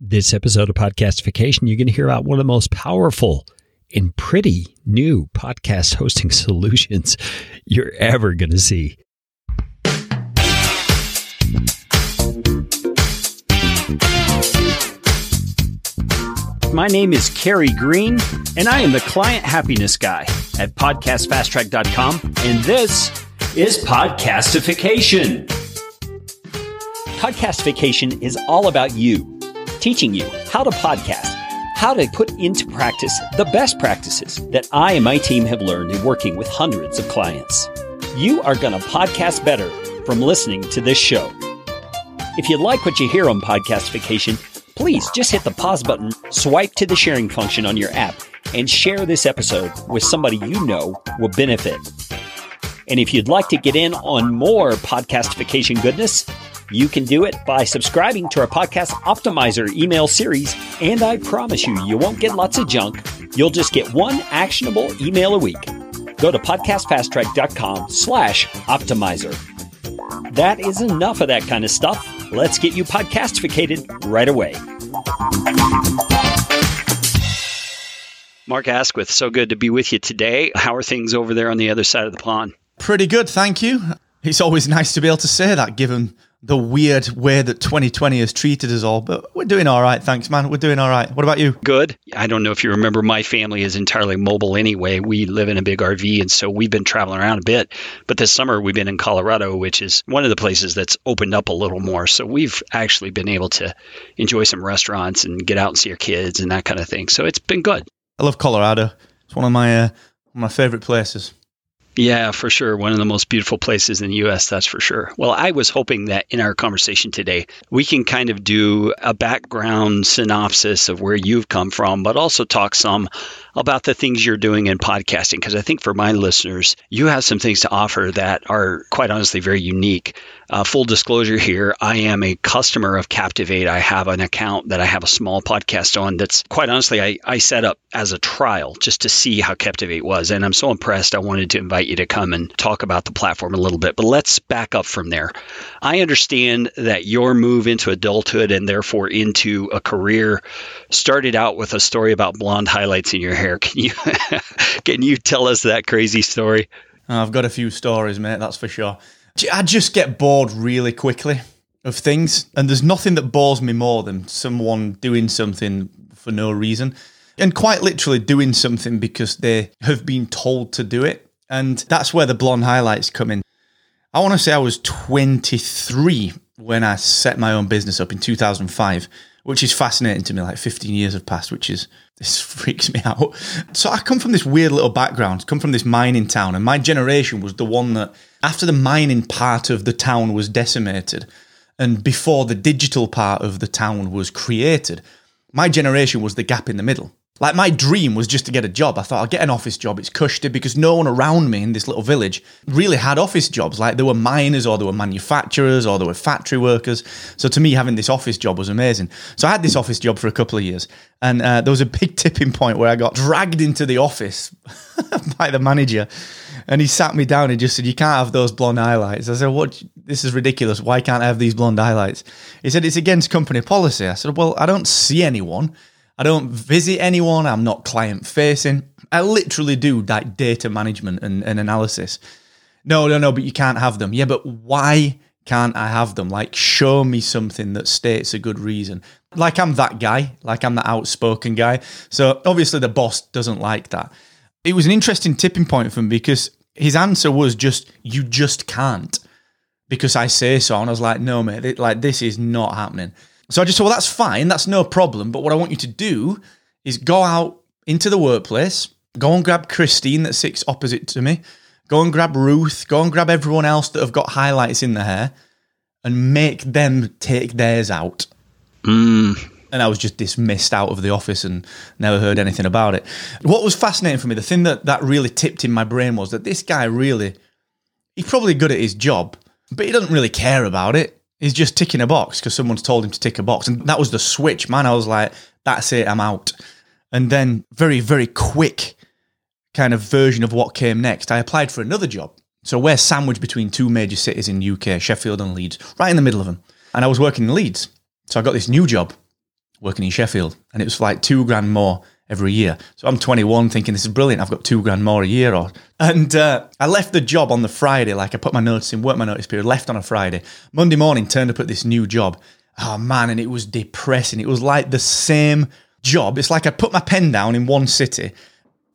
This episode of Podcastification, you're going to hear about one of the most powerful and pretty new podcast hosting solutions you're ever going to see. My name is Carey Green, and I am the client happiness guy at podcastfasttrack.com, and this is Podcastification. Podcastification is all about you teaching you how to podcast, how to put into practice the best practices that I and my team have learned in working with hundreds of clients. You are going to podcast better from listening to this show. If you like what you hear on Podcastification, please just hit the pause button, swipe to the sharing function on your app, and share this episode with somebody you know will benefit. And if you'd like to get in on more podcastification goodness, you can do it by subscribing to our podcast optimizer email series, and I promise you, you won't get lots of junk. You'll just get one actionable email a week. Go to podcastfasttrack.com slash optimizer. That is enough of that kind of stuff. Let's get you podcastificated right away. Mark Asquith, so good to be with you today. How are things over there on the other side of the pond? Pretty good, thank you. It's always nice to be able to say that given the weird way that 2020 has treated us all. But we're doing all right, thanks, man. We're doing all right. What about you? Good. I don't know if you remember, my family is entirely mobile anyway. We live in a big RV, and so we've been traveling around a bit. But this summer, we've been in Colorado, which is one of the places that's opened up a little more. So we've actually been able to enjoy some restaurants and get out and see our kids and that kind of thing. So it's been good. I love Colorado. It's one of my uh, my favorite places. Yeah, for sure. One of the most beautiful places in the US, that's for sure. Well, I was hoping that in our conversation today, we can kind of do a background synopsis of where you've come from, but also talk some about the things you're doing in podcasting. Because I think for my listeners, you have some things to offer that are quite honestly very unique. Uh, full disclosure here, I am a customer of Captivate. I have an account that I have a small podcast on that's quite honestly, I, I set up as a trial just to see how Captivate was. And I'm so impressed, I wanted to invite you to come and talk about the platform a little bit. But let's back up from there. I understand that your move into adulthood and therefore into a career started out with a story about blonde highlights in your hair. Can you can you tell us that crazy story? Uh, I've got a few stories, mate. That's for sure. I just get bored really quickly of things, and there's nothing that bores me more than someone doing something for no reason, and quite literally doing something because they have been told to do it. And that's where the blonde highlights come in. I want to say I was 23 when I set my own business up in 2005, which is fascinating to me. Like 15 years have passed, which is, this freaks me out. So I come from this weird little background, come from this mining town, and my generation was the one that, after the mining part of the town was decimated, and before the digital part of the town was created, my generation was the gap in the middle. Like my dream was just to get a job. I thought I'll get an office job. It's cushy because no one around me in this little village really had office jobs. Like there were miners or there were manufacturers or there were factory workers. So to me, having this office job was amazing. So I had this office job for a couple of years, and uh, there was a big tipping point where I got dragged into the office by the manager, and he sat me down and just said, "You can't have those blonde highlights." I said, "What? This is ridiculous. Why can't I have these blonde highlights?" He said, "It's against company policy." I said, "Well, I don't see anyone." I don't visit anyone. I'm not client facing. I literally do like data management and, and analysis. No, no, no, but you can't have them. Yeah, but why can't I have them? Like, show me something that states a good reason. Like, I'm that guy, like, I'm the outspoken guy. So, obviously, the boss doesn't like that. It was an interesting tipping point for me because his answer was just, you just can't because I say so. And I was like, no, mate, like, this is not happening. So I just said, well, that's fine. That's no problem. But what I want you to do is go out into the workplace, go and grab Christine that sits opposite to me, go and grab Ruth, go and grab everyone else that have got highlights in their hair and make them take theirs out. Mm. And I was just dismissed out of the office and never heard anything about it. What was fascinating for me, the thing that, that really tipped in my brain was that this guy really, he's probably good at his job, but he doesn't really care about it. He's just ticking a box because someone's told him to tick a box. And that was the switch, man. I was like, that's it, I'm out. And then, very, very quick kind of version of what came next, I applied for another job. So we're sandwiched between two major cities in UK, Sheffield and Leeds, right in the middle of them. And I was working in Leeds. So I got this new job. working in Sheffield, and it was like two grand more every year. So I'm 21, thinking this is brilliant. I've got two grand more a year, or and uh, I left the job on the Friday. Like I put my notice in, worked my notice period, left on a Friday. Monday morning, turned up at this new job. Oh man, and it was depressing. It was like the same job. It's like I put my pen down in one city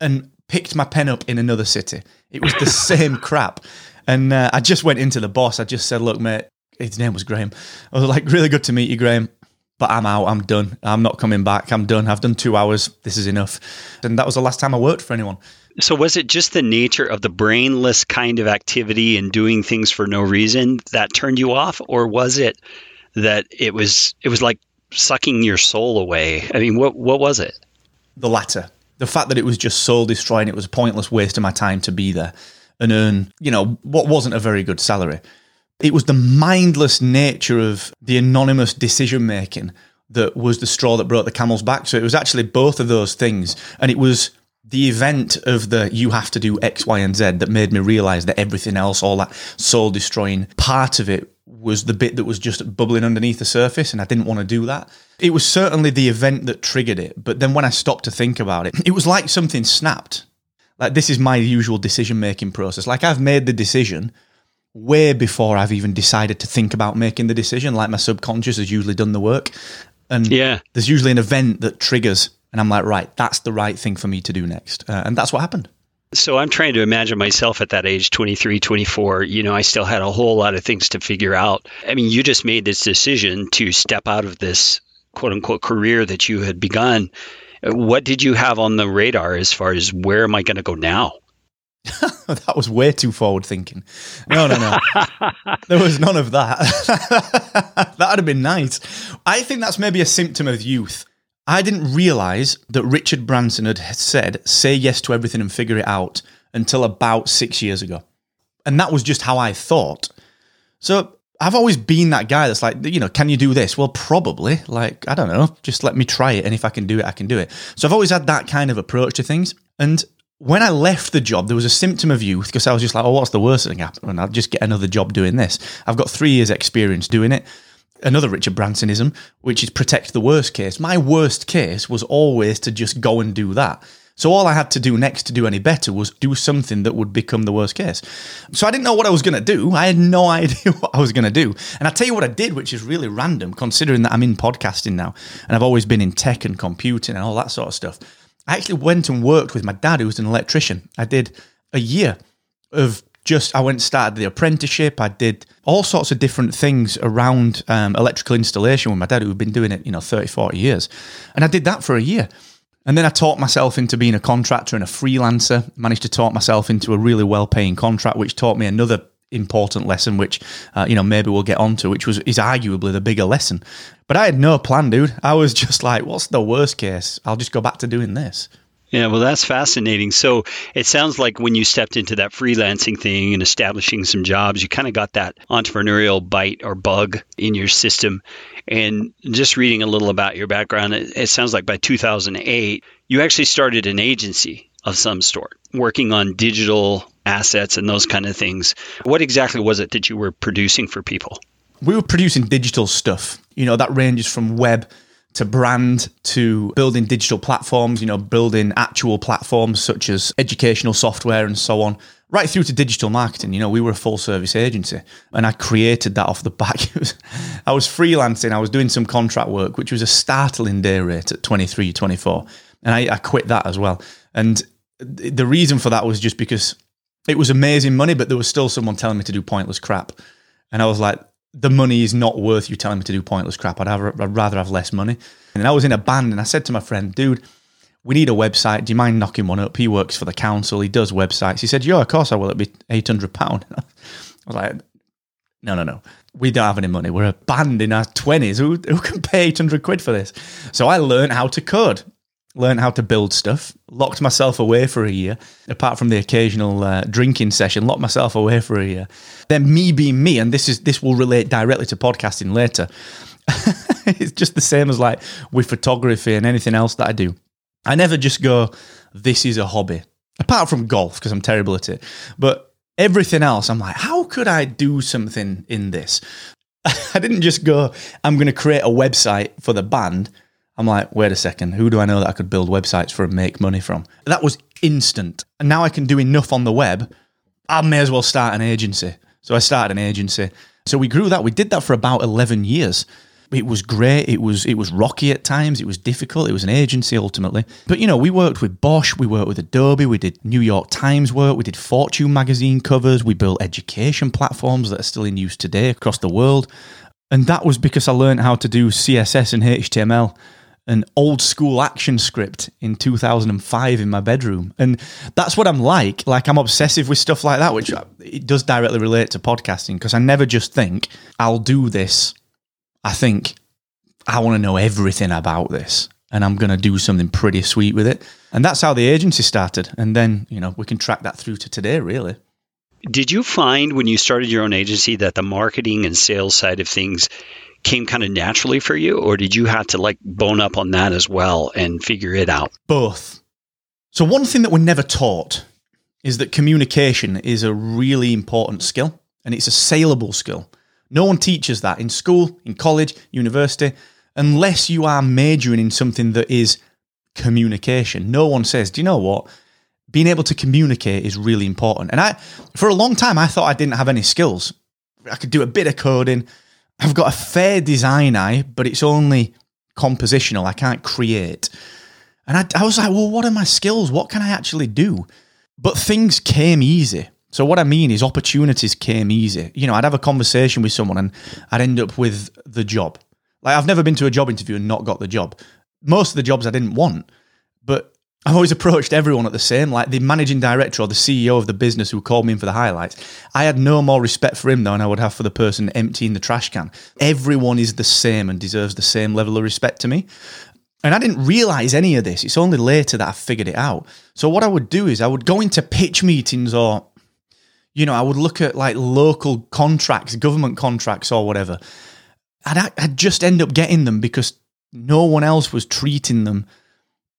and picked my pen up in another city. It was the same crap. And uh, I just went into the boss. I just said, "Look, mate." His name was Graham. I was like, "Really good to meet you, Graham." But I'm out. I'm done. I'm not coming back. I'm done. I've done two hours. This is enough. And that was the last time I worked for anyone. So, was it just the nature of the brainless kind of activity and doing things for no reason that turned you off, or was it that it was it was like sucking your soul away? I mean, what what was it? The latter. The fact that it was just soul destroying. It was a pointless waste of my time to be there and earn, you know, what wasn't a very good salary. It was the mindless nature of the anonymous decision making that was the straw that broke the camel's back. So it was actually both of those things. And it was the event of the you have to do X, Y, and Z that made me realize that everything else, all that soul destroying part of it, was the bit that was just bubbling underneath the surface. And I didn't want to do that. It was certainly the event that triggered it. But then when I stopped to think about it, it was like something snapped. Like, this is my usual decision making process. Like, I've made the decision way before I've even decided to think about making the decision. Like my subconscious has usually done the work. And yeah. there's usually an event that triggers, and I'm like, right, that's the right thing for me to do next. Uh, and that's what happened. So I'm trying to imagine myself at that age, 23, 24. You know, I still had a whole lot of things to figure out. I mean, you just made this decision to step out of this quote unquote career that you had begun. What did you have on the radar as far as where am I going to go now? that was way too forward thinking. No, no, no. there was none of that. That'd have been nice. I think that's maybe a symptom of youth. I didn't realize that Richard Branson had said, say yes to everything and figure it out until about six years ago. And that was just how I thought. So I've always been that guy that's like, you know, can you do this? Well, probably. Like, I don't know, just let me try it. And if I can do it, I can do it. So I've always had that kind of approach to things. And when I left the job, there was a symptom of youth because I was just like, oh, what's the worst thing happen? I'll just get another job doing this. I've got three years' experience doing it. Another Richard Bransonism, which is protect the worst case. My worst case was always to just go and do that. So all I had to do next to do any better was do something that would become the worst case. So I didn't know what I was going to do. I had no idea what I was going to do. And I tell you what I did, which is really random, considering that I'm in podcasting now and I've always been in tech and computing and all that sort of stuff. I actually went and worked with my dad, who was an electrician. I did a year of just, I went and started the apprenticeship. I did all sorts of different things around um, electrical installation with my dad, who'd been doing it, you know, 30, 40 years. And I did that for a year. And then I taught myself into being a contractor and a freelancer, managed to talk myself into a really well paying contract, which taught me another important lesson, which uh, you know maybe we'll get onto, which was is arguably the bigger lesson. But I had no plan, dude. I was just like, what's the worst case? I'll just go back to doing this. Yeah, well, that's fascinating. So it sounds like when you stepped into that freelancing thing and establishing some jobs, you kind of got that entrepreneurial bite or bug in your system. And just reading a little about your background, it, it sounds like by 2008, you actually started an agency of some sort, working on digital assets and those kind of things. What exactly was it that you were producing for people? We were producing digital stuff. You know, that ranges from web to brand to building digital platforms, you know, building actual platforms such as educational software and so on, right through to digital marketing. You know, we were a full service agency and I created that off the back. I was freelancing, I was doing some contract work, which was a startling day rate at 23, 24. And I, I quit that as well. And the reason for that was just because it was amazing money, but there was still someone telling me to do pointless crap. And I was like, the money is not worth you telling me to do pointless crap. I'd, have, I'd rather have less money. And I was in a band and I said to my friend, dude, we need a website. Do you mind knocking one up? He works for the council. He does websites. He said, yeah, of course I will. It'll be £800. I was like, no, no, no. We don't have any money. We're a band in our 20s. Who, who can pay 800 quid for this? So I learned how to code learned how to build stuff, locked myself away for a year, apart from the occasional uh, drinking session, locked myself away for a year. Then me being me, and this is this will relate directly to podcasting later. it's just the same as like with photography and anything else that I do. I never just go, this is a hobby. Apart from golf, because I'm terrible at it. But everything else, I'm like, how could I do something in this? I didn't just go, I'm going to create a website for the band I'm like, wait a second, who do I know that I could build websites for and make money from? That was instant. And now I can do enough on the web. I may as well start an agency. So I started an agency. So we grew that. We did that for about 11 years. It was great. It was it was rocky at times. It was difficult. It was an agency ultimately. But you know, we worked with Bosch, we worked with Adobe, we did New York Times work, we did Fortune magazine covers, we built education platforms that are still in use today across the world. And that was because I learned how to do CSS and HTML an old school ActionScript in 2005 in my bedroom. And that's what I'm like. Like I'm obsessive with stuff like that, which uh, it does directly relate to podcasting because I never just think I'll do this. I think I want to know everything about this and I'm going to do something pretty sweet with it. And that's how the agency started. And then, you know, we can track that through to today, really. Did you find when you started your own agency that the marketing and sales side of things came kind of naturally for you, or did you have to like bone up on that as well and figure it out? Both. So, one thing that we're never taught is that communication is a really important skill and it's a saleable skill. No one teaches that in school, in college, university, unless you are majoring in something that is communication. No one says, do you know what? Being able to communicate is really important. And I, for a long time, I thought I didn't have any skills. I could do a bit of coding, I've got a fair design eye, but it's only compositional. I can't create. And I, I was like, well, what are my skills? What can I actually do? But things came easy. So what I mean is opportunities came easy. You know, I'd have a conversation with someone and I'd end up with the job. Like I've never been to a job interview and not got the job. Most of the jobs I didn't want, but I've always approached everyone at the same, like the managing director or the CEO of the business who called me in for the highlights. I had no more respect for him than I would have for the person emptying the trash can. Everyone is the same and deserves the same level of respect to me. And I didn't realize any of this. It's only later that I figured it out. So what I would do is I would go into pitch meetings or, you know, I would look at like local contracts, government contracts or whatever. I'd, I'd just end up getting them because no one else was treating them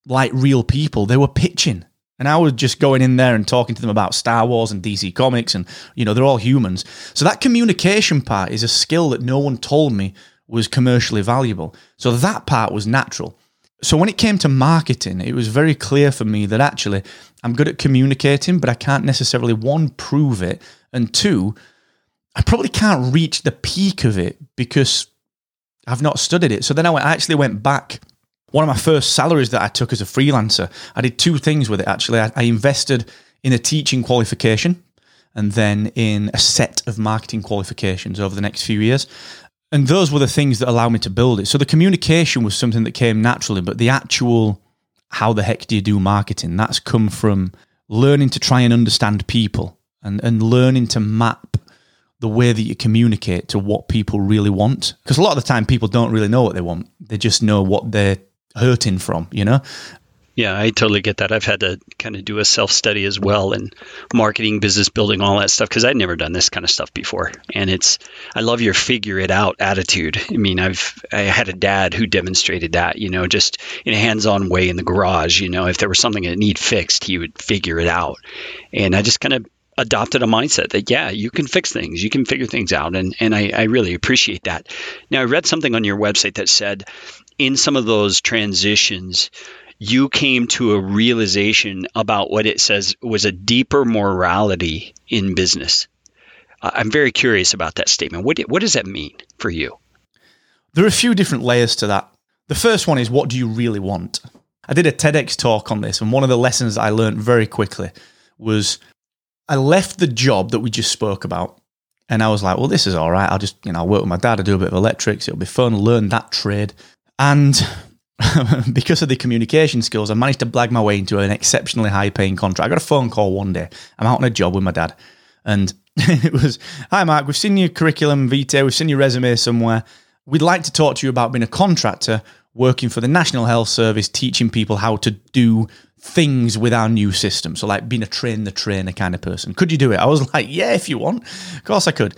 like real people. They were pitching. And I was just going in there and talking to them about Star Wars and DC Comics, and, you know, they're all humans. So that communication part is a skill that no one told me was commercially valuable. So that part was natural. So when it came to marketing, it was very clear for me that actually I'm good at communicating, but I can't necessarily, one, prove it, and two, I probably can't reach the peak of it because I've not studied it. So then I actually went back one of my first salaries that I took as a freelancer, I did two things with it actually. I, I invested in a teaching qualification and then in a set of marketing qualifications over the next few years. And those were the things that allowed me to build it. So the communication was something that came naturally, but the actual how the heck do you do marketing? That's come from learning to try and understand people and, and learning to map the way that you communicate to what people really want. Because a lot of the time, people don't really know what they want. They just know what they're hurting from, you know? Yeah, I totally get that. I've had to kind of do a self study as well and marketing, business building, all that stuff because I'd never done this kind of stuff before. And it's, I love your figure it out attitude. I mean, I've, I had a dad who demonstrated that, you know, just in a hands on way in the garage. You know, if there was something that need fixed, he would figure it out. And I just kind of adopted a mindset that yeah you can fix things you can figure things out and and I, I really appreciate that now i read something on your website that said in some of those transitions, you came to a realization about what it says was a deeper morality in business. I'm very curious about that statement. What, what does that mean for you? There are a few different layers to that. The first one is what do you really want? I did a TEDx talk on this, and one of the lessons I learned very quickly was I left the job that we just spoke about, and I was like, well, this is all right. I'll just, you know, I'll work with my dad, I'll do a bit of electrics, it'll be fun, learn that trade. And because of the communication skills, I managed to blag my way into an exceptionally high paying contract. I got a phone call one day. I'm out on a job with my dad. And it was, Hi, Mark, we've seen your curriculum vitae, we've seen your resume somewhere. We'd like to talk to you about being a contractor working for the National Health Service, teaching people how to do things with our new system. So, like being a train the trainer kind of person. Could you do it? I was like, Yeah, if you want. Of course I could.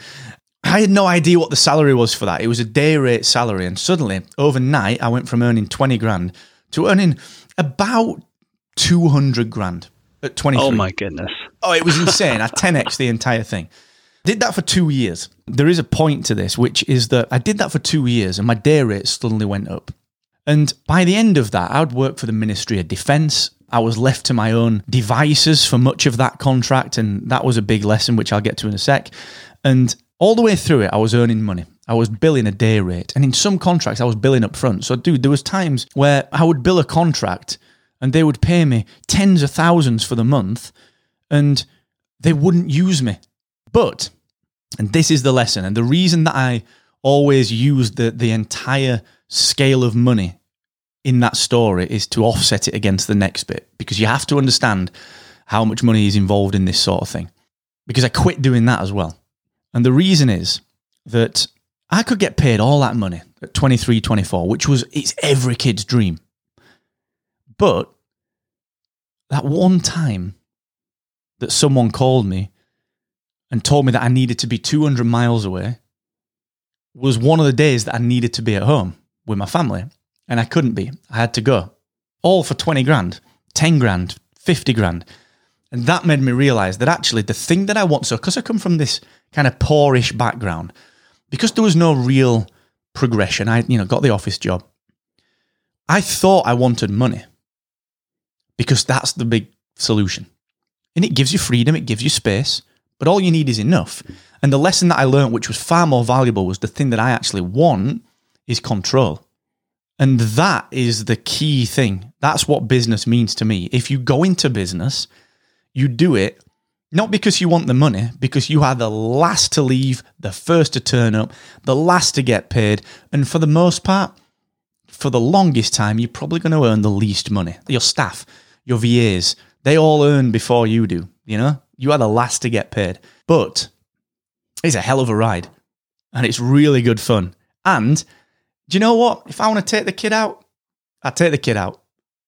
I had no idea what the salary was for that. It was a day rate salary. And suddenly, overnight, I went from earning 20 grand to earning about 200 grand at 23. Oh, my goodness. Oh, it was insane. I 10x the entire thing. Did that for two years. There is a point to this, which is that I did that for two years and my day rate suddenly went up. And by the end of that, I would work for the Ministry of Defence. I was left to my own devices for much of that contract, and that was a big lesson, which I'll get to in a sec. And all the way through it, I was earning money. I was billing a day rate, and in some contracts, I was billing up front. So, dude, there was times where I would bill a contract, and they would pay me tens of thousands for the month, and they wouldn't use me. But, and this is the lesson, and the reason that I always use the the entire scale of money in that story is to offset it against the next bit because you have to understand how much money is involved in this sort of thing. Because I quit doing that as well. And the reason is that I could get paid all that money at 23, 24, which was it's every kid's dream. But that one time that someone called me and told me that I needed to be 200 miles away was one of the days that I needed to be at home with my family and I couldn't be. I had to go. All for 20 grand, 10 grand, 50 grand. And that made me realize that actually the thing that I want, so because I come from this kind of poorish background, because there was no real progression, I, you know, got the office job. I thought I wanted money because that's the big solution. And it gives you freedom, it gives you space, but all you need is enough. And the lesson that I learned, which was far more valuable, was the thing that I actually want is control. And that is the key thing. That's what business means to me. If you go into business, you do it not because you want the money, because you are the last to leave, the first to turn up, the last to get paid. And for the most part, for the longest time, you're probably going to earn the least money. Your staff, your VAs, they all earn before you do. You know, you are the last to get paid. But it's a hell of a ride and it's really good fun. And do you know what? If I want to take the kid out, I take the kid out.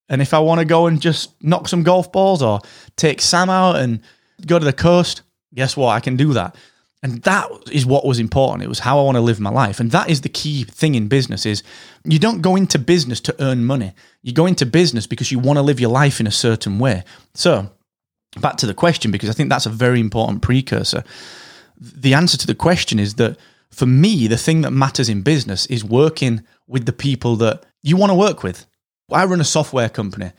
And if I want to go and just knock some golf balls or take Sam out and go to the coast, guess what? I can do that. And that is what was important. It was how I want to live my life. And that is the key thing in business is you don't go into business to earn money. You go into business because you want to live your life in a certain way. So, back to the question because I think that's a very important precursor. The answer to the question is that for me, the thing that matters in business is working with the people that you want to work with. I run a software company.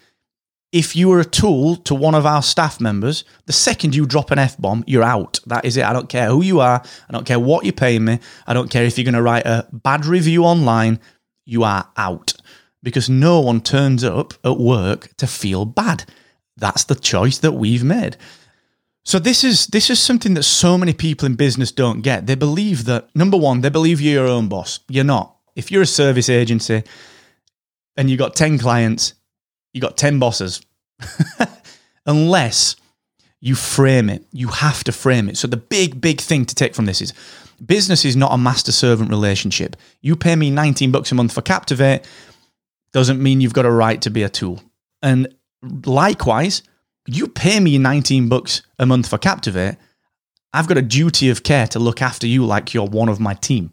If you are a tool to one of our staff members, the second you drop an F bomb, you're out. That is it. I don't care who you are. I don't care what you're paying me. I don't care if you're going to write a bad review online. You are out because no one turns up at work to feel bad. That's the choice that we've made. So this is this is something that so many people in business don't get. They believe that number one, they believe you're your own boss. You're not. If you're a service agency and you got 10 clients, you got 10 bosses. Unless you frame it. You have to frame it. So the big, big thing to take from this is business is not a master servant relationship. You pay me 19 bucks a month for Captivate doesn't mean you've got a right to be a tool. And likewise, you pay me 19 bucks a month for Captivate, I've got a duty of care to look after you like you're one of my team.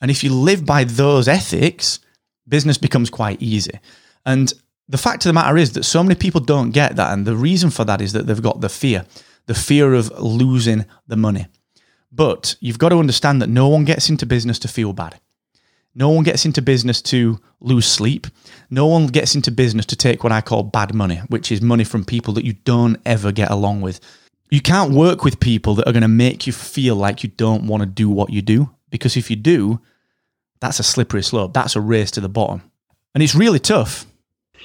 And if you live by those ethics, business becomes quite easy. And the fact of the matter is that so many people don't get that. And the reason for that is that they've got the fear the fear of losing the money. But you've got to understand that no one gets into business to feel bad. No one gets into business to lose sleep. No one gets into business to take what I call bad money, which is money from people that you don't ever get along with. You can't work with people that are going to make you feel like you don't want to do what you do, because if you do, that's a slippery slope. That's a race to the bottom. And it's really tough.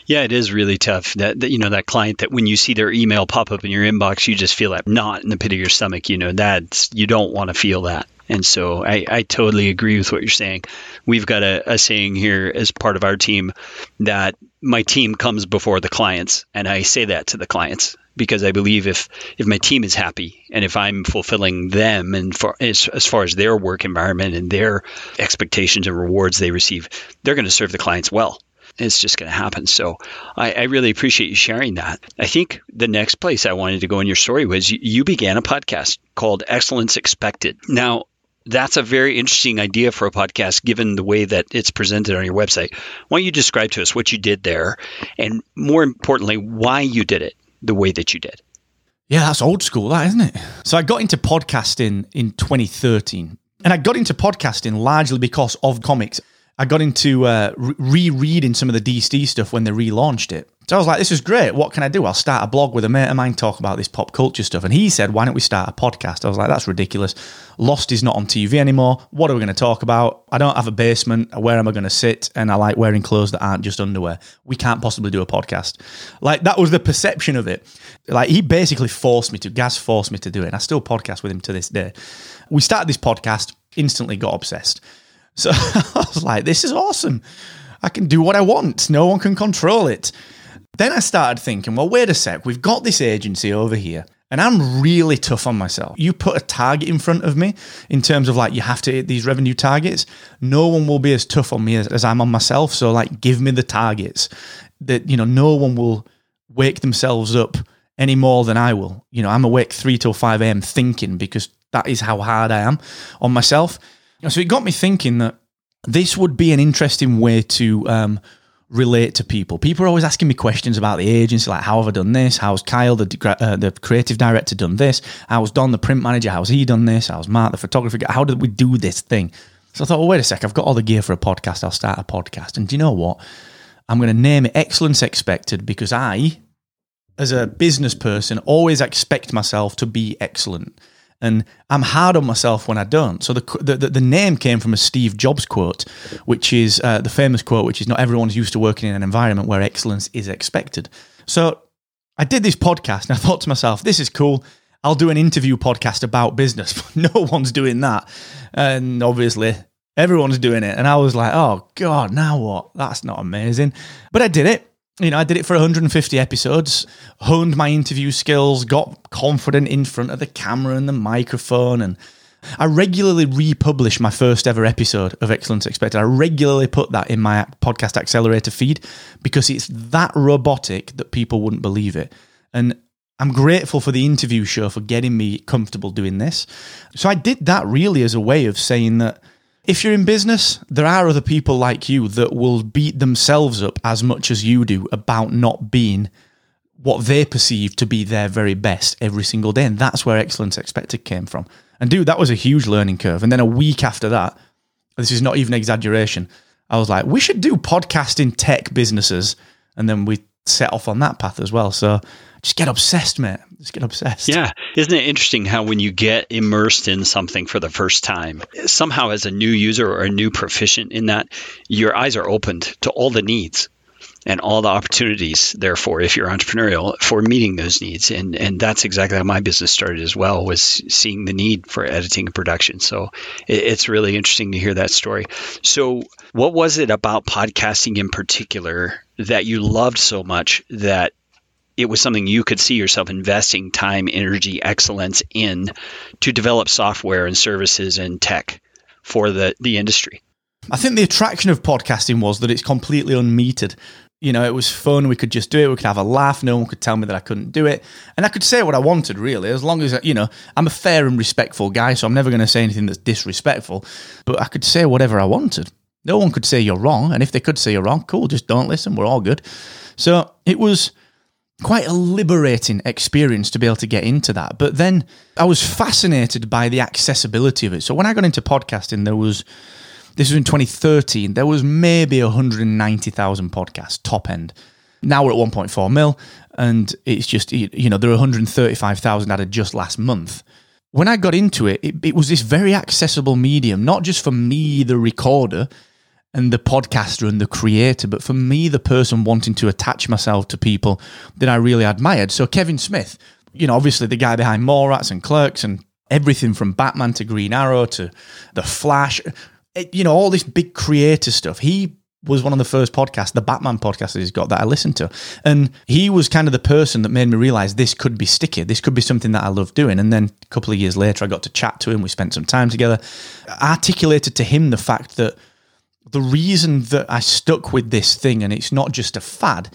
Yeah, it is really tough. That, that, you know that client that when you see their email pop up in your inbox, you just feel that knot in the pit of your stomach. You know that you don't want to feel that. And so I, I totally agree with what you're saying. We've got a, a saying here as part of our team that my team comes before the clients. And I say that to the clients because I believe if if my team is happy and if I'm fulfilling them and for, as, as far as their work environment and their expectations and rewards they receive, they're going to serve the clients well. It's just going to happen. So I, I, really appreciate you sharing that. I think the next place I wanted to go in your story was you, you began a podcast called Excellence Expected. Now, that's a very interesting idea for a podcast given the way that it's presented on your website. Why don't you describe to us what you did there and more importantly, why you did it the way that you did? Yeah, that's old school, that isn't it? So I got into podcasting in 2013. And I got into podcasting largely because of comics. I got into uh, re- rereading some of the DC stuff when they relaunched it. So I was like, this is great. What can I do? I'll start a blog with a mate of mine talk about this pop culture stuff. And he said, why don't we start a podcast? I was like, that's ridiculous. Lost is not on TV anymore. What are we going to talk about? I don't have a basement. Where am I going to sit? And I like wearing clothes that aren't just underwear. We can't possibly do a podcast. Like that was the perception of it. Like he basically forced me to, Gaz forced me to do it. And I still podcast with him to this day. We started this podcast, instantly got obsessed. So I was like, this is awesome. I can do what I want. No one can control it. Then I started thinking, well, wait a sec, we've got this agency over here. And I'm really tough on myself. You put a target in front of me in terms of like, you have to hit these revenue targets. No one will be as tough on me as, as I'm on myself. So, like, give me the targets that, you know, no one will wake themselves up any more than I will. You know, I'm awake 3 till 5 a.m. thinking because that is how hard I am on myself. So, it got me thinking that this would be an interesting way to um, relate to people. People are always asking me questions about the agency, like how have I done this? How's Kyle, the uh, the creative director, done this? How's Don, the print manager? How's he done this? How's Mark, the photographer? How did we do this thing? So I thought, well, wait a sec, I've got all the gear for a podcast. I'll start a podcast. And do you know what? I'm going to name it Excellence Expected because I, as a business person, always expect myself to be excellent and I'm hard on myself when I don't. So the the, the name came from a Steve Jobs quote, which is uh, the famous quote, which is "Not everyone's used to working in an environment where excellence is expected." So I did this podcast, and I thought to myself, "This is cool." I'll do an interview podcast about business. no one's doing that, and obviously everyone's doing it. And I was like, "Oh God, now what? That's not amazing." But I did it you know, I did it for 150 episodes, honed my interview skills, got confident in front of the camera and the microphone, and I regularly republish my first ever episode of Excellence Expected. I regularly put that in my podcast accelerator feed because it's that robotic that people wouldn't believe it. And I'm grateful for the interview show for getting me comfortable doing this. So I did that really as a way of saying that if you're in business, there are other people like you that will beat themselves up as much as you do about not being what they perceive to be their very best every single day. And that's where excellence expected came from. And dude, that was a huge learning curve. And then a week after that, this is not even exaggeration, I was like, we should do podcasting tech businesses. And then we set off on that path as well. So just get obsessed, mate. Just get obsessed. Yeah. Isn't it interesting how when you get immersed in something for the first time, somehow as a new user or a new proficient in that, your eyes are opened to all the needs and all the opportunities therefore if you're entrepreneurial for meeting those needs and and that's exactly how my business started as well was seeing the need for editing and production so it, it's really interesting to hear that story so what was it about podcasting in particular that you loved so much that it was something you could see yourself investing time, energy, excellence in to develop software and services and tech for the, the industry. I think the attraction of podcasting was that it's completely unmetered. You know, it was fun. We could just do it. We could have a laugh. No one could tell me that I couldn't do it. And I could say what I wanted, really, as long as, I, you know, I'm a fair and respectful guy. So I'm never going to say anything that's disrespectful. But I could say whatever I wanted. No one could say you're wrong. And if they could say you're wrong, cool, just don't listen. We're all good. So it was quite a liberating experience to be able to get into that. But then I was fascinated by the accessibility of it. So when I got into podcasting, there was this was in 2013. There was maybe 190,000 podcasts top end. Now we're at 1.4 mil, and it's just you know there are 135,000 added just last month. When I got into it, it, it was this very accessible medium, not just for me, the recorder, and the podcaster and the creator, but for me, the person wanting to attach myself to people that I really admired. So Kevin Smith, you know, obviously the guy behind Mallrats and Clerks and everything from Batman to Green Arrow to The Flash, eh, you know, all this big creator stuff. He was one of the first podcasts, the Batman podcast that he's got that I listened to. And he was kind of the person that made me realize this could be sticky. This could be something that I love doing. And then a couple of years later, I got to chat to him. We spent some time together. I articulated to him the fact that the reason that I stuck with this thing and it's not just a fad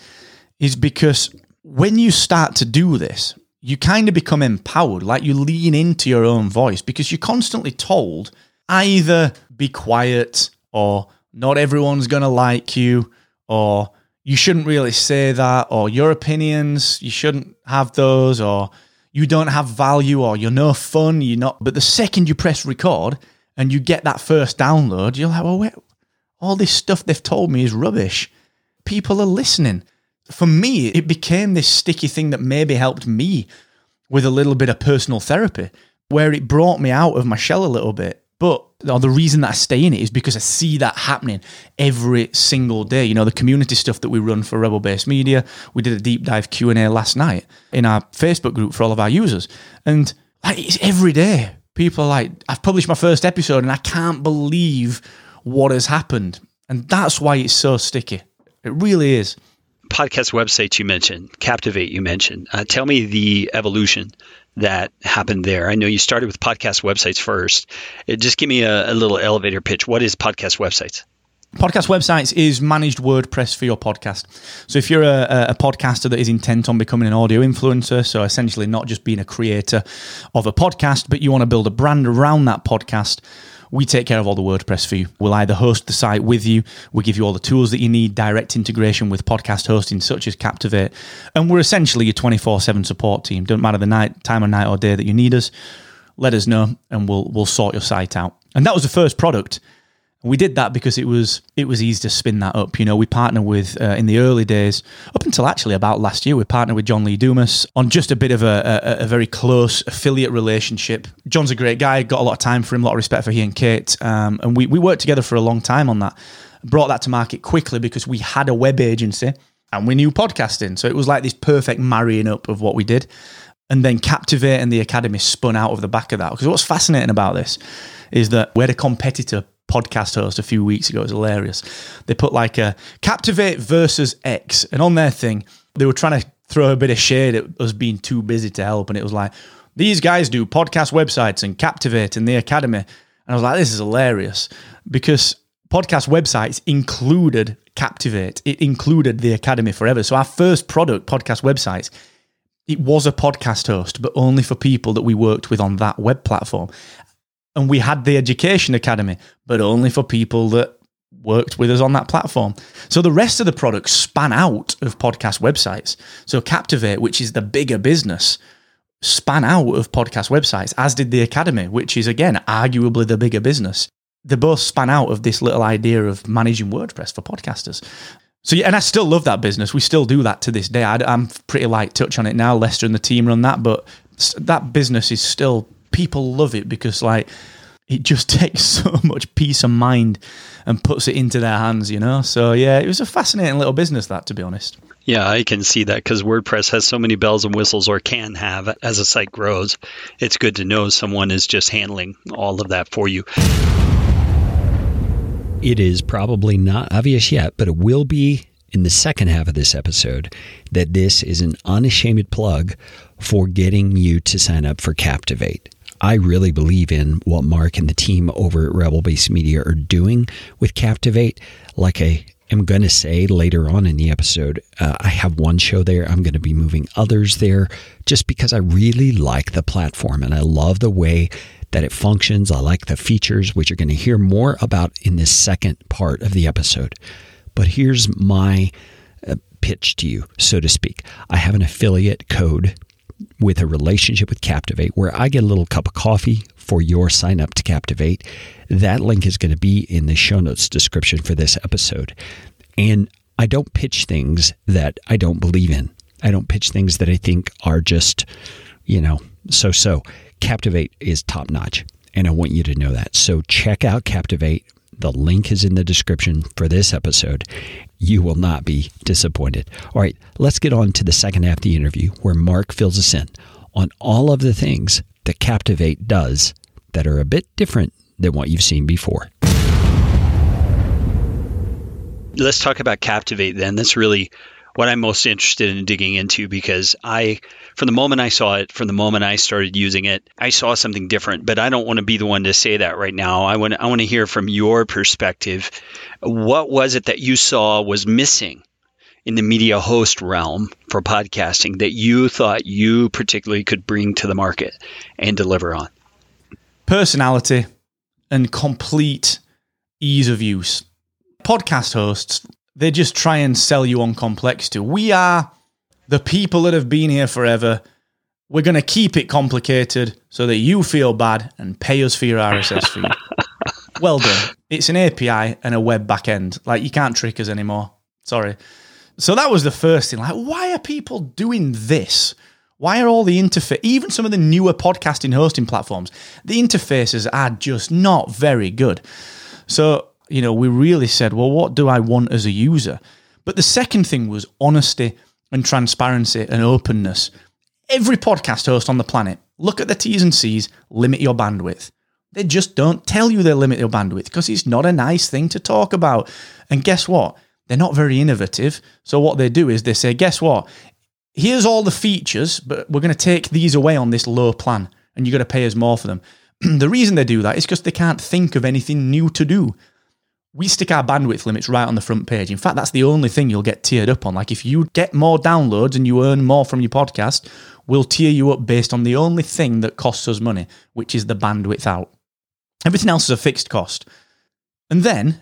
is because when you start to do this, you kind of become empowered, like you lean into your own voice because you're constantly told either be quiet or not everyone's going to like you or you shouldn't really say that or your opinions, you shouldn't have those or you don't have value or you're no fun, you're not. But the second you press record and you get that first download, you're like, well, wait, all this stuff they've told me is rubbish. People are listening. For me, it became this sticky thing that maybe helped me with a little bit of personal therapy, where it brought me out of my shell a little bit. But or the reason that I stay in it is because I see that happening every single day. You know, the community stuff that we run for Rebel Base Media. We did a deep dive Q and A last night in our Facebook group for all of our users, and like it's every day. People are like, I've published my first episode, and I can't believe what has happened, and that's why it's so sticky. It really is podcast websites you mentioned, Captivate you mentioned. Uh, tell me the evolution that happened there. I know you started with podcast websites first. It, just give me a, a little elevator pitch. What is podcast websites? Podcast websites is managed WordPress for your podcast. So if you're a, a, podcaster that is intent on becoming an audio influencer, so essentially not just being a creator of a podcast, but you want to build a brand around that podcast, we take care of all the WordPress for you. We'll either host the site with you, we give you all the tools that you need, direct integration with podcast hosting such as Captivate, and we're essentially your 24/7 support team. Don't matter the night, time of night or day that you need us, let us know and we'll we'll sort your site out. And that was the first product we did that because it was it was easy to spin that up. You know, we partnered with uh, in the early days, up until actually about last year, we partnered with John Lee Dumas on just a bit of a, a, a, very close affiliate relationship. John's a great guy, got a lot of time for him, a lot of respect for he and Kate, um, and we we worked together for a long time on that. Brought that to market quickly because we had a web agency and we knew podcasting, so it was like this perfect marrying up of what we did. And then Captivate and the Academy spun out of the back of that. Because what's fascinating about this is that we had a competitor podcast host a few weeks ago. It was hilarious. They put like a Captivate versus X, and on their thing, they were trying to throw a bit of shade at us being too busy to help. And it was like, these guys do podcast websites and Captivate and the Academy. And I was like, this is hilarious because podcast websites included Captivate, it included the Academy forever. So our first product, podcast websites, it was a podcast host, but only for people that we worked with on that web platform. And we had the Education Academy, but only for people that worked with us on that platform. So the rest of the products span out of podcast websites. So Captivate, which is the bigger business, span out of podcast websites, as did the Academy, which is again arguably the bigger business. They both span out of this little idea of managing WordPress for podcasters. So yeah, and I still love that business. We still do that to this day. I, am pretty light touch on it now. Lester and the team run that, but that business is still people love it because like it just takes so much peace of mind and puts it into their hands, you know. So yeah, it was a fascinating little business that, to be honest. Yeah, I can see that because WordPress has so many bells and whistles, or can have as a site grows. It's good to know someone is just handling all of that for you. It is probably not obvious yet, but it will be in the second half of this episode that this is an unashamed plug for getting you to sign up for Captivate. I really believe in what Mark and the team over at Rebel Base Media are doing with Captivate. Like I am going to say later on in the episode, uh, I have one show there. I'm going to be moving others there just because I really like the platform and I love the way that it functions. I like the features, which you're going to hear more about in this second part of the episode. But here's my uh, pitch to you, so to speak. I have an affiliate code with a relationship with Captivate where I get a little cup of coffee for your sign up to Captivate. That link is going to be in the show notes description for this episode. And I don't pitch things that I don't believe in. I don't pitch things that I think are just, you know, so so. Captivate is top notch. And I want you to know that. So check out Captivate. The link is in the description for this episode. You will not be disappointed. All right, let's get on to the second half of the interview where Mark fills us in on all of the things that Captivate does that are a bit different than what you've seen before. Let's talk about Captivate then. That's really what I'm most interested in digging into because I, from the moment I saw it, from the moment I started using it, I saw something different. But I don't want to be the one to say that right now. I want I want to hear from your perspective. What was it that you saw was missing in the media host realm for podcasting that you thought you particularly could bring to the market and deliver on? Personality and complete ease of use. Podcast hosts they just try and sell you on complexity. We are the people that have been here forever. We're going to keep it complicated so that you feel bad and pay us for your RSS feed. well done. It's an API and a web backend. Like you can't trick us anymore. Sorry. So that was the first thing. Like, why are people doing this? Why are all the interface, even some of the newer podcasting hosting platforms, the interfaces are just not very good. So, you know, we really said, well, what do I want as a user? But the second thing was honesty and transparency and openness. Every podcast host on the planet, look at the T's and C's, limit your bandwidth. They just don't tell you they limit your bandwidth because it's not a nice thing to talk about. And guess what? They're not very innovative. So what they do is they say, guess what? Here's all the features, but we're going to take these away on this low plan and you're going to pay us more for them. the reason they do that is because they can't think of anything new to do. We stick our bandwidth limits right on the front page. In fact, that's the only thing you'll get tiered up on. Like if you get more downloads and you earn more from your podcast, we'll tier you up based on the only thing that costs us money, which is the bandwidth out. Everything else is a fixed cost. And then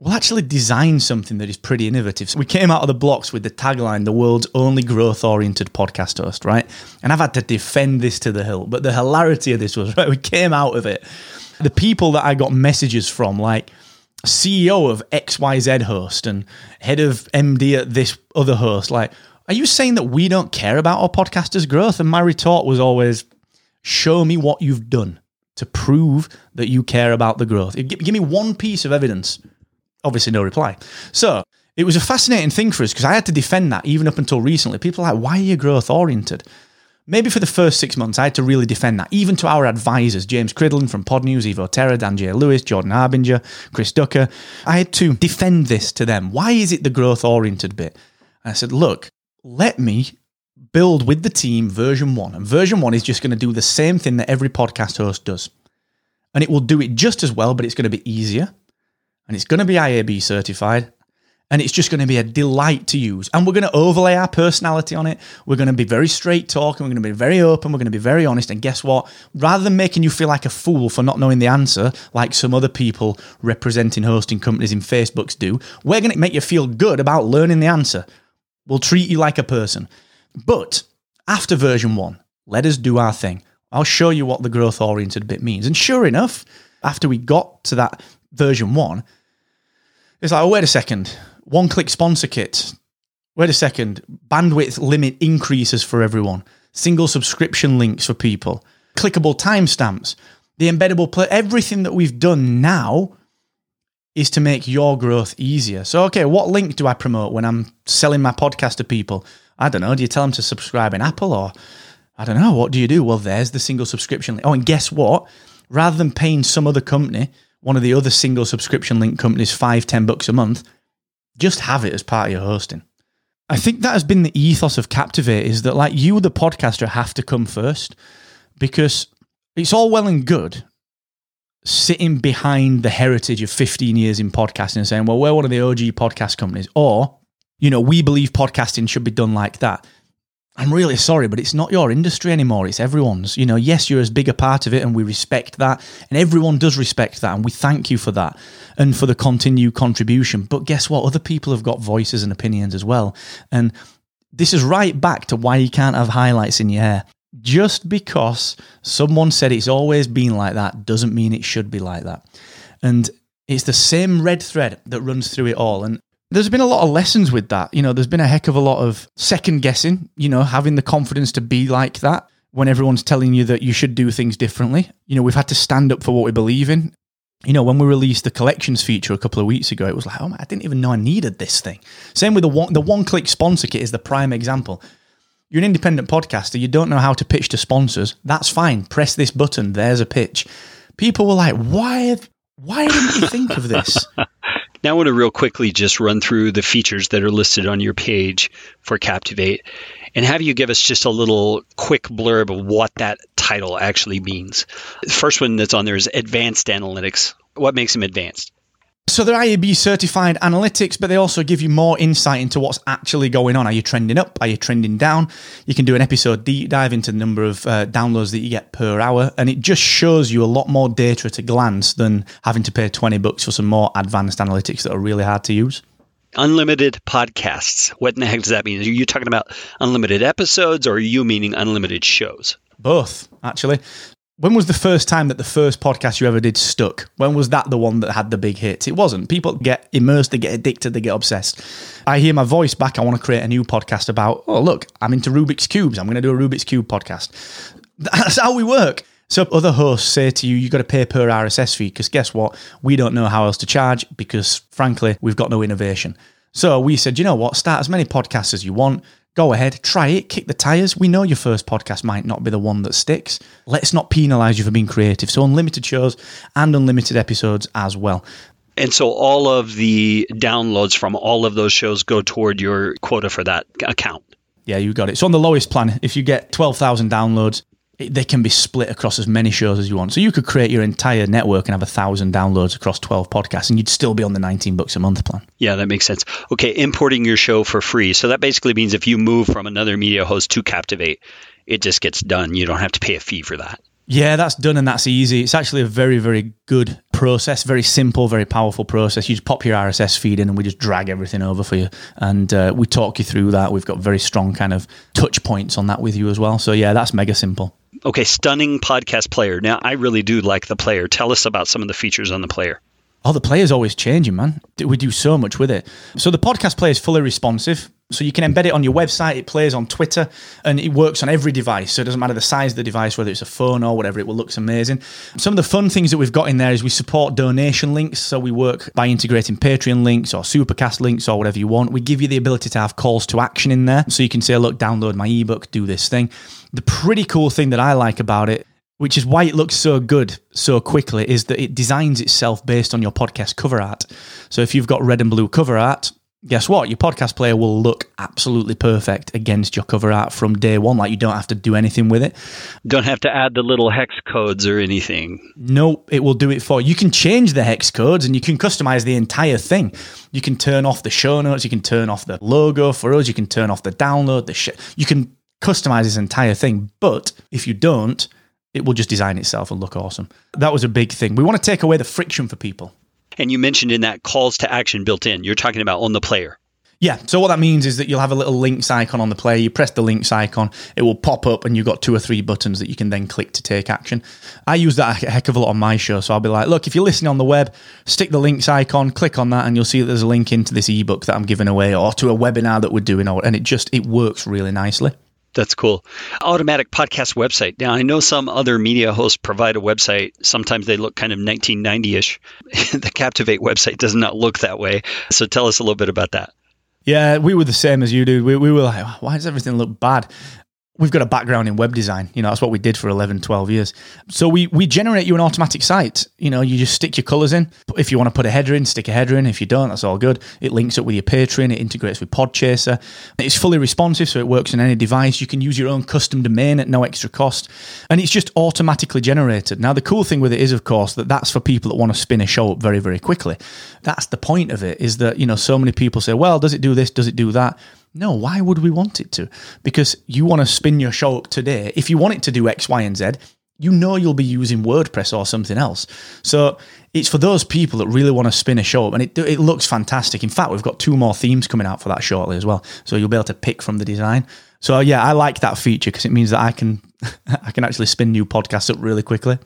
we'll actually design something that is pretty innovative. So we came out of the blocks with the tagline, the world's only growth oriented podcast host, right? And I've had to defend this to the hill. But the hilarity of this was, right, we came out of it. The people that I got messages from, like, CEO of XYZ host and head of MD at this other host, like, are you saying that we don't care about our podcasters' growth? And my retort was always, show me what you've done to prove that you care about the growth. Give, me one piece of evidence. Obviously, no reply. So it was a fascinating thing for us because I had to defend that even up until recently. People are like, why are you growth oriented? Maybe for the first six months, I had to really defend that, even to our advisors, James Cridland from Pod News, Evo Terra, Dan J. Lewis, Jordan Harbinger, Chris Ducker. I had to defend this to them. Why is it the growth oriented bit? And I said, look, let me build with the team version one. And version one is just going to do the same thing that every podcast host does. And it will do it just as well, but it's going to be easier. And it's going to be IAB certified. And it's just going to be a delight to use. And we're going to overlay our personality on it. We're going to be very straight talking. We're going to be very open. We're going to be very honest. And guess what? Rather than making you feel like a fool for not knowing the answer, like some other people representing hosting companies in Facebooks do, we're going to make you feel good about learning the answer. We'll treat you like a person. But after version one, let us do our thing. I'll show you what the growth oriented bit means. And sure enough, after we got to that version one, it's like, oh, wait a second. One click sponsor kit. Wait a second. Bandwidth limit increases for everyone. Single subscription links for people. Clickable timestamps. The embeddable play. Everything that we've done now is to make your growth easier. So, okay, what link do I promote when I'm selling my podcast to people? I don't know. Do you tell them to subscribe in Apple or I don't know. What do you do? Well, there's the single subscription link. Oh, and guess what? Rather than paying some other company, one of the other single subscription link companies, five, ten bucks a month, just have it as part of your hosting. I think that has been the ethos of Captivate is that like you, the podcaster, have to come first because it's all well and good sitting behind the heritage of 15 years in podcasting and saying, well, we're one of the OG podcast companies, or you know, we believe podcasting should be done like that. I'm really sorry, but it's not your industry anymore. It's everyone's. You know, yes, you're as big a part of it, and we respect that. And everyone does respect that. And we thank you for that and for the continued contribution. But guess what? Other people have got voices and opinions as well. And this is right back to why you can't have highlights in your hair. Just because someone said it's always been like that doesn't mean it should be like that. And it's the same red thread that runs through it all. And there's been a lot of lessons with that. You know, there's been a heck of a lot of second guessing, you know, having the confidence to be like that when everyone's telling you that you should do things differently. You know, we've had to stand up for what we believe in. You know, when we released the collections feature a couple of weeks ago, it was like, oh, man, I didn't even know I needed this thing. Same with the one, the one click sponsor kit is the prime example. You're an independent podcaster, you don't know how to pitch to sponsors. That's fine. Press this button, there's a pitch. People were like, why, why didn't you think of this? Now, I want to real quickly just run through the features that are listed on your page for Captivate and have you give us just a little quick blurb of what that title actually means. The first one that's on there is Advanced Analytics. What makes them advanced? So they're IAB certified analytics, but they also give you more insight into what's actually going on. Are you trending up? Are you trending down? You can do an episode deep dive into the number of uh, downloads that you get per hour, and it just shows you a lot more data at a glance than having to pay 20 bucks for some more advanced analytics that are really hard to use. Unlimited podcasts. What in the heck does that mean? Are you talking about unlimited episodes or are you meaning unlimited shows? Both, actually. When was the first time that the first podcast you ever did stuck? When was that the one that had the big hit? It wasn't. People get immersed, they get addicted, they get obsessed. I hear my voice back. I want to create a new podcast about, oh, look, I'm into Rubik's Cubes. I'm going to do a Rubik's Cube podcast. That's how we work. So other hosts say to you, you've got to pay per RSS fee because guess what? We don't know how else to charge because, frankly, we've got no innovation. So we said, you know what? Start as many podcasts as you want. Go ahead, try it, kick the tires. We know your first podcast might not be the one that sticks. Let's not penalize you for being creative. So, unlimited shows and unlimited episodes as well. And so, all of the downloads from all of those shows go toward your quota for that account. Yeah, you got it. So, on the lowest plan, if you get 12,000 downloads, they can be split across as many shows as you want. So you could create your entire network and have a thousand downloads across 12 podcasts and you'd still be on the 19 bucks a month plan. Yeah, that makes sense. Okay, importing your show for free. So that basically means if you move from another media host to Captivate, it just gets done. You don't have to pay a fee for that. Yeah, that's done and that's easy. It's actually a very, very good process, very simple, very powerful process. You just pop your RSS feed in and we just drag everything over for you. And uh, we talk you through that. We've got very strong kind of touch points on that with you as well. So, yeah, that's mega simple. Okay, stunning podcast player. Now, I really do like the player. Tell us about some of the features on the player. Oh, the player's always changing, man. We do so much with it. So the podcast player is fully responsive. So you can embed it on your website. It plays on Twitter, and it works on every device. So it doesn't matter the size of the device, whether it's a phone or whatever. It will looks amazing. Some of the fun things that we've got in there is we support donation links. So we work by integrating Patreon links or Supercast links or whatever you want. We give you the ability to have calls to action in there, so you can say, "Look, download my ebook, do this thing." The pretty cool thing that I like about it which is why it looks so good so quickly, is that it designs itself based on your podcast cover art. So if you've got red and blue cover art, guess what? Your podcast player will look absolutely perfect against your cover art from day one. Like you don't have to do anything with it. Don't have to add the little hex codes or anything. Nope, it will do it for you. You can change the hex codes and you can customize the entire thing. You can turn off the show notes, you can turn off the logo for us, you can turn off the download, the shit. You can customize this entire thing. But if you don't, it will just design itself and look awesome. That was a big thing. We want to take away the friction for people. And you mentioned in that calls to action built in, you're talking about on the player. Yeah. So what that means is that you'll have a little links icon on the player. You press the links icon, it will pop up, and you've got two or three buttons that you can then click to take action. I use that a heck of a lot on my show. So I'll be like, look, if you're listening on the web, stick the links icon, click on that, and you'll see that there's a link into this ebook that I'm giving away, or to a webinar that we're doing, or and it just it works really nicely. That's cool. Automatic podcast website. Now, I know some other media hosts provide a website. Sometimes they look kind of 1990 ish. the Captivate website does not look that way. So tell us a little bit about that. Yeah, we were the same as you, dude. We, we were like, why does everything look bad? We've got a background in web design. You know, that's what we did for 11, 12 years. So we, we generate you an automatic site. You know, you just stick your colors in. If you want to put a header in, stick a header in. If you don't, that's all good. It links up with your Patreon. It integrates with Podchaser. It's fully responsive, so it works on any device. You can use your own custom domain at no extra cost. And it's just automatically generated. Now, the cool thing with it is, of course, that that's for people that want to spin a show up very, very quickly. That's the point of it, is that, you know, so many people say, well, does it do this? Does it do that? No, why would we want it to? Because you want to spin your show up today. If you want it to do X, Y, and Z, you know you'll be using WordPress or something else. So it's for those people that really want to spin a show up, and it it looks fantastic. In fact, we've got two more themes coming out for that shortly as well, so you'll be able to pick from the design. So yeah, I like that feature because it means that I can I can actually spin new podcasts up really quickly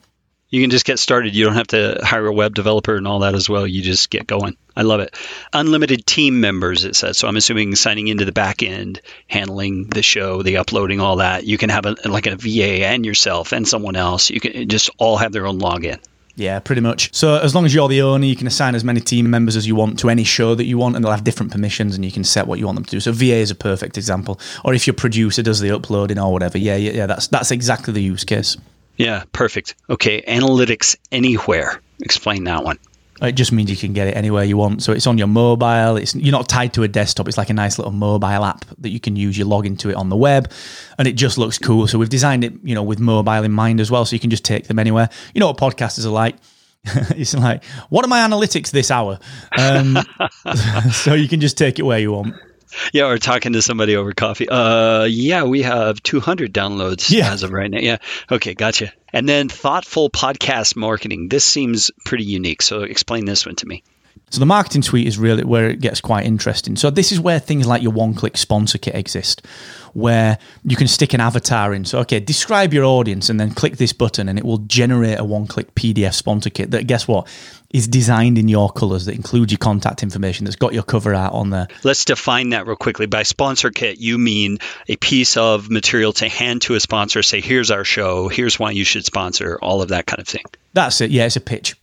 you can just get started. You don't have to hire a web developer and all that as well. You just get going. I love it. Unlimited team members, it says. So I'm assuming signing into the back end, handling the show, the uploading, all that. You can have a, like a VA and yourself and someone else. You can just all have their own login. Yeah, pretty much. So as long as you're the owner, you can assign as many team members as you want to any show that you want, and they'll have different permissions, and you can set what you want them to do. So VA is a perfect example. Or if your producer does the uploading or whatever, yeah, yeah, yeah, that's that's exactly the use case. Yeah, perfect. Okay, analytics anywhere. Explain that one. It just means you can get it anywhere you want. So it's on your mobile. It's you're not tied to a desktop. It's like a nice little mobile app that you can use. You log into it on the web, and it just looks cool. So we've designed it, you know, with mobile in mind as well. So you can just take them anywhere. You know what podcasters are like. it's like, what are my analytics this hour? Um, so you can just take it where you want yeah, or talking to somebody over coffee. Uh, yeah, we have 200 downloads yeah. as of right now. Yeah. Okay, gotcha. And then thoughtful podcast marketing. This seems pretty unique. So explain this one to me. So the marketing suite is really where it gets quite interesting. So this is where things like your one-click sponsor kit exist, where you can stick an avatar in. So okay, describe your audience and then click this button and it will generate a one-click PDF sponsor kit that guess what? Is designed in your colors that includes your contact information that's got your cover art on there. Let's define that real quickly. By sponsor kit, you mean a piece of material to hand to a sponsor, say, here's our show, here's why you should sponsor, all of that kind of thing. That's it. Yeah, it's a pitch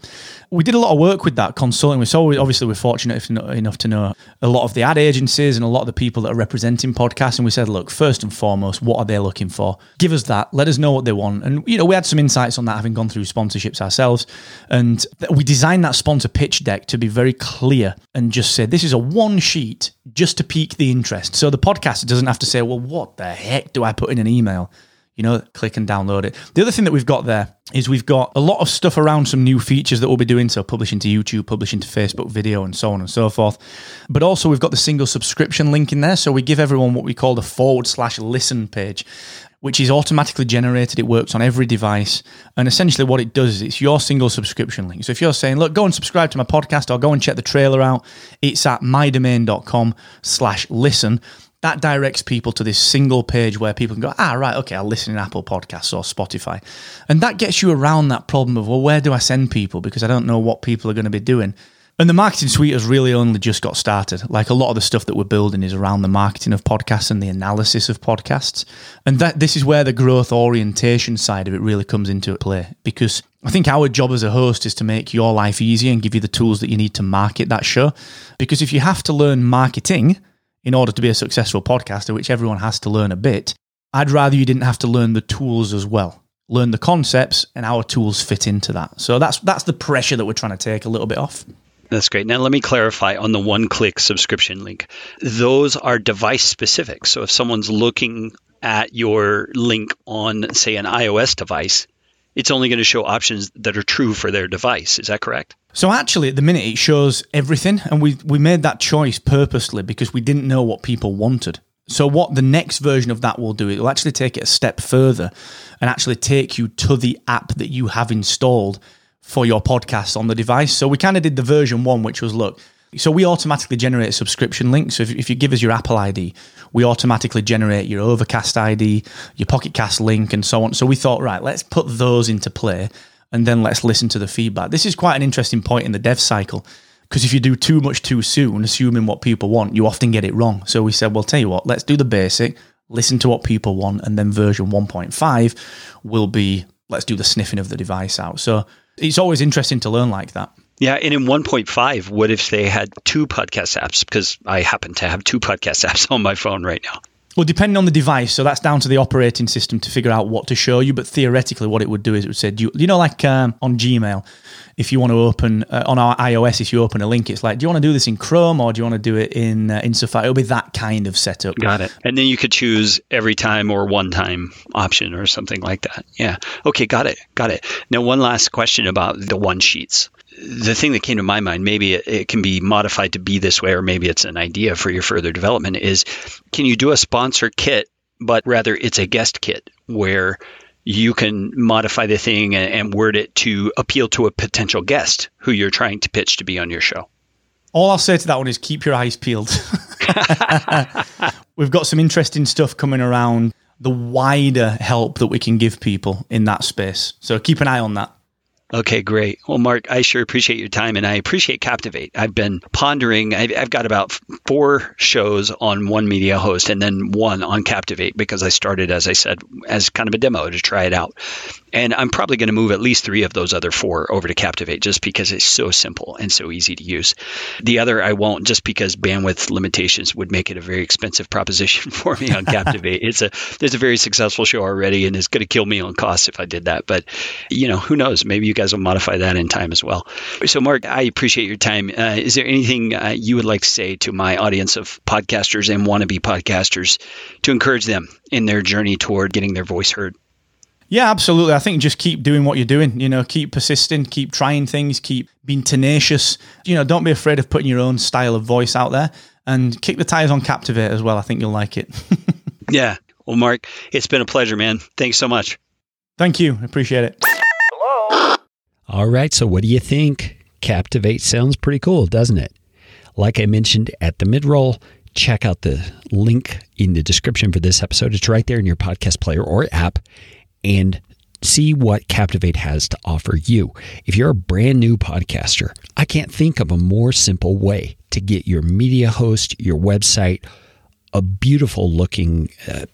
we did a lot of work with that consulting. So obviously we're fortunate enough to know a lot of the ad agencies and a lot of the people that are representing podcasts. And we said, look, first and foremost, what are they looking for? Give us that. Let us know what they want. And you know, we had some insights on that, having gone through sponsorships ourselves. And we designed that sponsor pitch deck to be very clear and just say this is a one sheet just to pique the interest. So the podcaster doesn't have to say, well, what the heck do I put in an email? You know, click and download it. The other thing that we've got there is we've got a lot of stuff around some new features that we'll be doing. So publishing to YouTube, publishing to Facebook video, and so on and so forth. But also we've got the single subscription link in there. So we give everyone what we call the forward slash listen page. Which is automatically generated. It works on every device. And essentially, what it does is it's your single subscription link. So if you're saying, look, go and subscribe to my podcast or go and check the trailer out, it's at mydomain.com slash listen that directs people to this single page where people can go, ah, right, okay, I'll listen in Apple Podcasts or Spotify. And that gets you around that problem of, well, where do I send people? Because I don't know what people are going to be doing. And the marketing suite has really only just got started. Like a lot of the stuff that we're building is around the marketing of podcasts and the analysis of podcasts. And that this is where the growth orientation side of it really comes into play. Because I think our job as a host is to make your life easier and give you the tools that you need to market that show. Because if you have to learn marketing, in order to be a successful podcaster, which everyone has to learn a bit, I'd rather you didn't have to learn the tools as well. Learn the concepts, and our tools fit into that. So that's that's the pressure that we're trying to take a little bit off. That's great. Now, let me clarify on the one click subscription link. Those are device specific. So, if someone's looking at your link on, say, an iOS device, it's only going to show options that are true for their device. Is that correct? So actually, at the minute, it shows everything, and we we made that choice purposely because we didn't know what people wanted. So what the next version of that will do, it will actually take it a step further and actually take you to the app that you have installed for your podcast on the device. So we kind of did the version one, which was look, so we automatically generate a subscription link. So if, if you give us your Apple ID, we automatically generate your Overcast ID, your Pocket Cast link, and so on. So we thought, right, let's put those into play and then let's listen to the feedback. This is quite an interesting point in the dev cycle because if you do too much too soon, assuming what people want, you often get it wrong. So we said, well, tell you what, let's do the basic, listen to what people want, and then version 1.5 will be let's do the sniffing of the device out. So it's always interesting to learn like that. Yeah, and in 1.5, what if they had two podcast apps? Because I happen to have two podcast apps on my phone right now. Well, depending on the device, so that's down to the operating system to figure out what to show you. But theoretically, what it would do is it would say, do you, you know, like um, on Gmail, if you want to open uh, on our iOS, if you open a link, it's like, do you want to do this in Chrome or do you want to do it in uh, in Safari? It'll be that kind of setup. Got it. And then you could choose every time or one time option or something like that. Yeah. Okay. Got it. Got it. Now, one last question about the one sheets the thing that came to my mind, maybe it, it, can be modified to be this way, or maybe it's an idea for your further development, is can you do a sponsor kit, but rather it's a guest kit where you can modify the thing and, and word it to appeal to a potential guest who you're trying to pitch to be on your show? All I'll say to that one is keep your eyes peeled. We've got some interesting stuff coming around the wider help that we can give people in that space. So keep an eye on that. Okay, great. Well, Mark, I sure appreciate your time and I appreciate Captivate. I've been pondering, I've got about four shows on one media host and then one on Captivate because I started, as I said, as kind of a demo to try it out. And I'm probably going to move at least three of those other four over to Captivate just because it's so simple and so easy to use. The other I won't just because bandwidth limitations would make it a very expensive proposition for me on Captivate. it's a there's a very successful show already and it's going to kill me on costs if I did that. But you know, who knows? Maybe you guys will modify that in time as well. So Mark, I appreciate your time. Uh, is there anything uh, you would like to say to my audience of podcasters and wannabe podcasters to encourage them in their journey toward getting their voice heard? Yeah, absolutely. I think just keep doing what you're doing. You know, keep persisting, keep trying things, keep being tenacious. You know, don't be afraid of putting your own style of voice out there and kick the tires on Captivate as well. I think you'll like it. yeah. Well, Mark, it's been a pleasure, man. Thanks so much. Thank you. I appreciate it. Hello. All right. So, what do you think? Captivate sounds pretty cool, doesn't it? Like I mentioned at the mid roll, check out the link in the description for this episode. It's right there in your podcast player or app. And see what Captivate has to offer you. If you're a brand new podcaster, I can't think of a more simple way to get your media host, your website, a beautiful looking uh,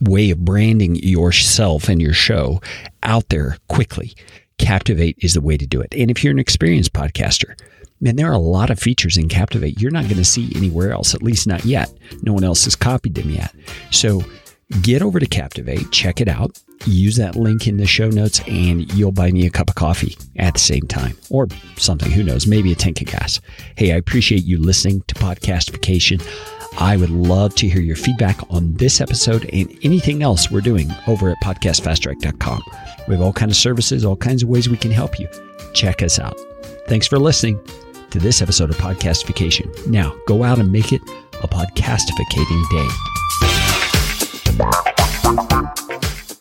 way of branding yourself and your show out there quickly. Captivate is the way to do it. And if you're an experienced podcaster, man, there are a lot of features in Captivate you're not going to see anywhere else, at least not yet. No one else has copied them yet. So get over to Captivate, check it out, use that link in the show notes, and you'll buy me a cup of coffee at the same time or something. Who knows? Maybe a tank of gas. Hey, I appreciate you listening to Podcastification. I would love to hear your feedback on this episode and anything else we're doing over at podcastfasttrack.com. We have all kinds of services, all kinds of ways we can help you. Check us out. Thanks for listening to this episode of Podcastification. Now, go out and make it a podcastificating day.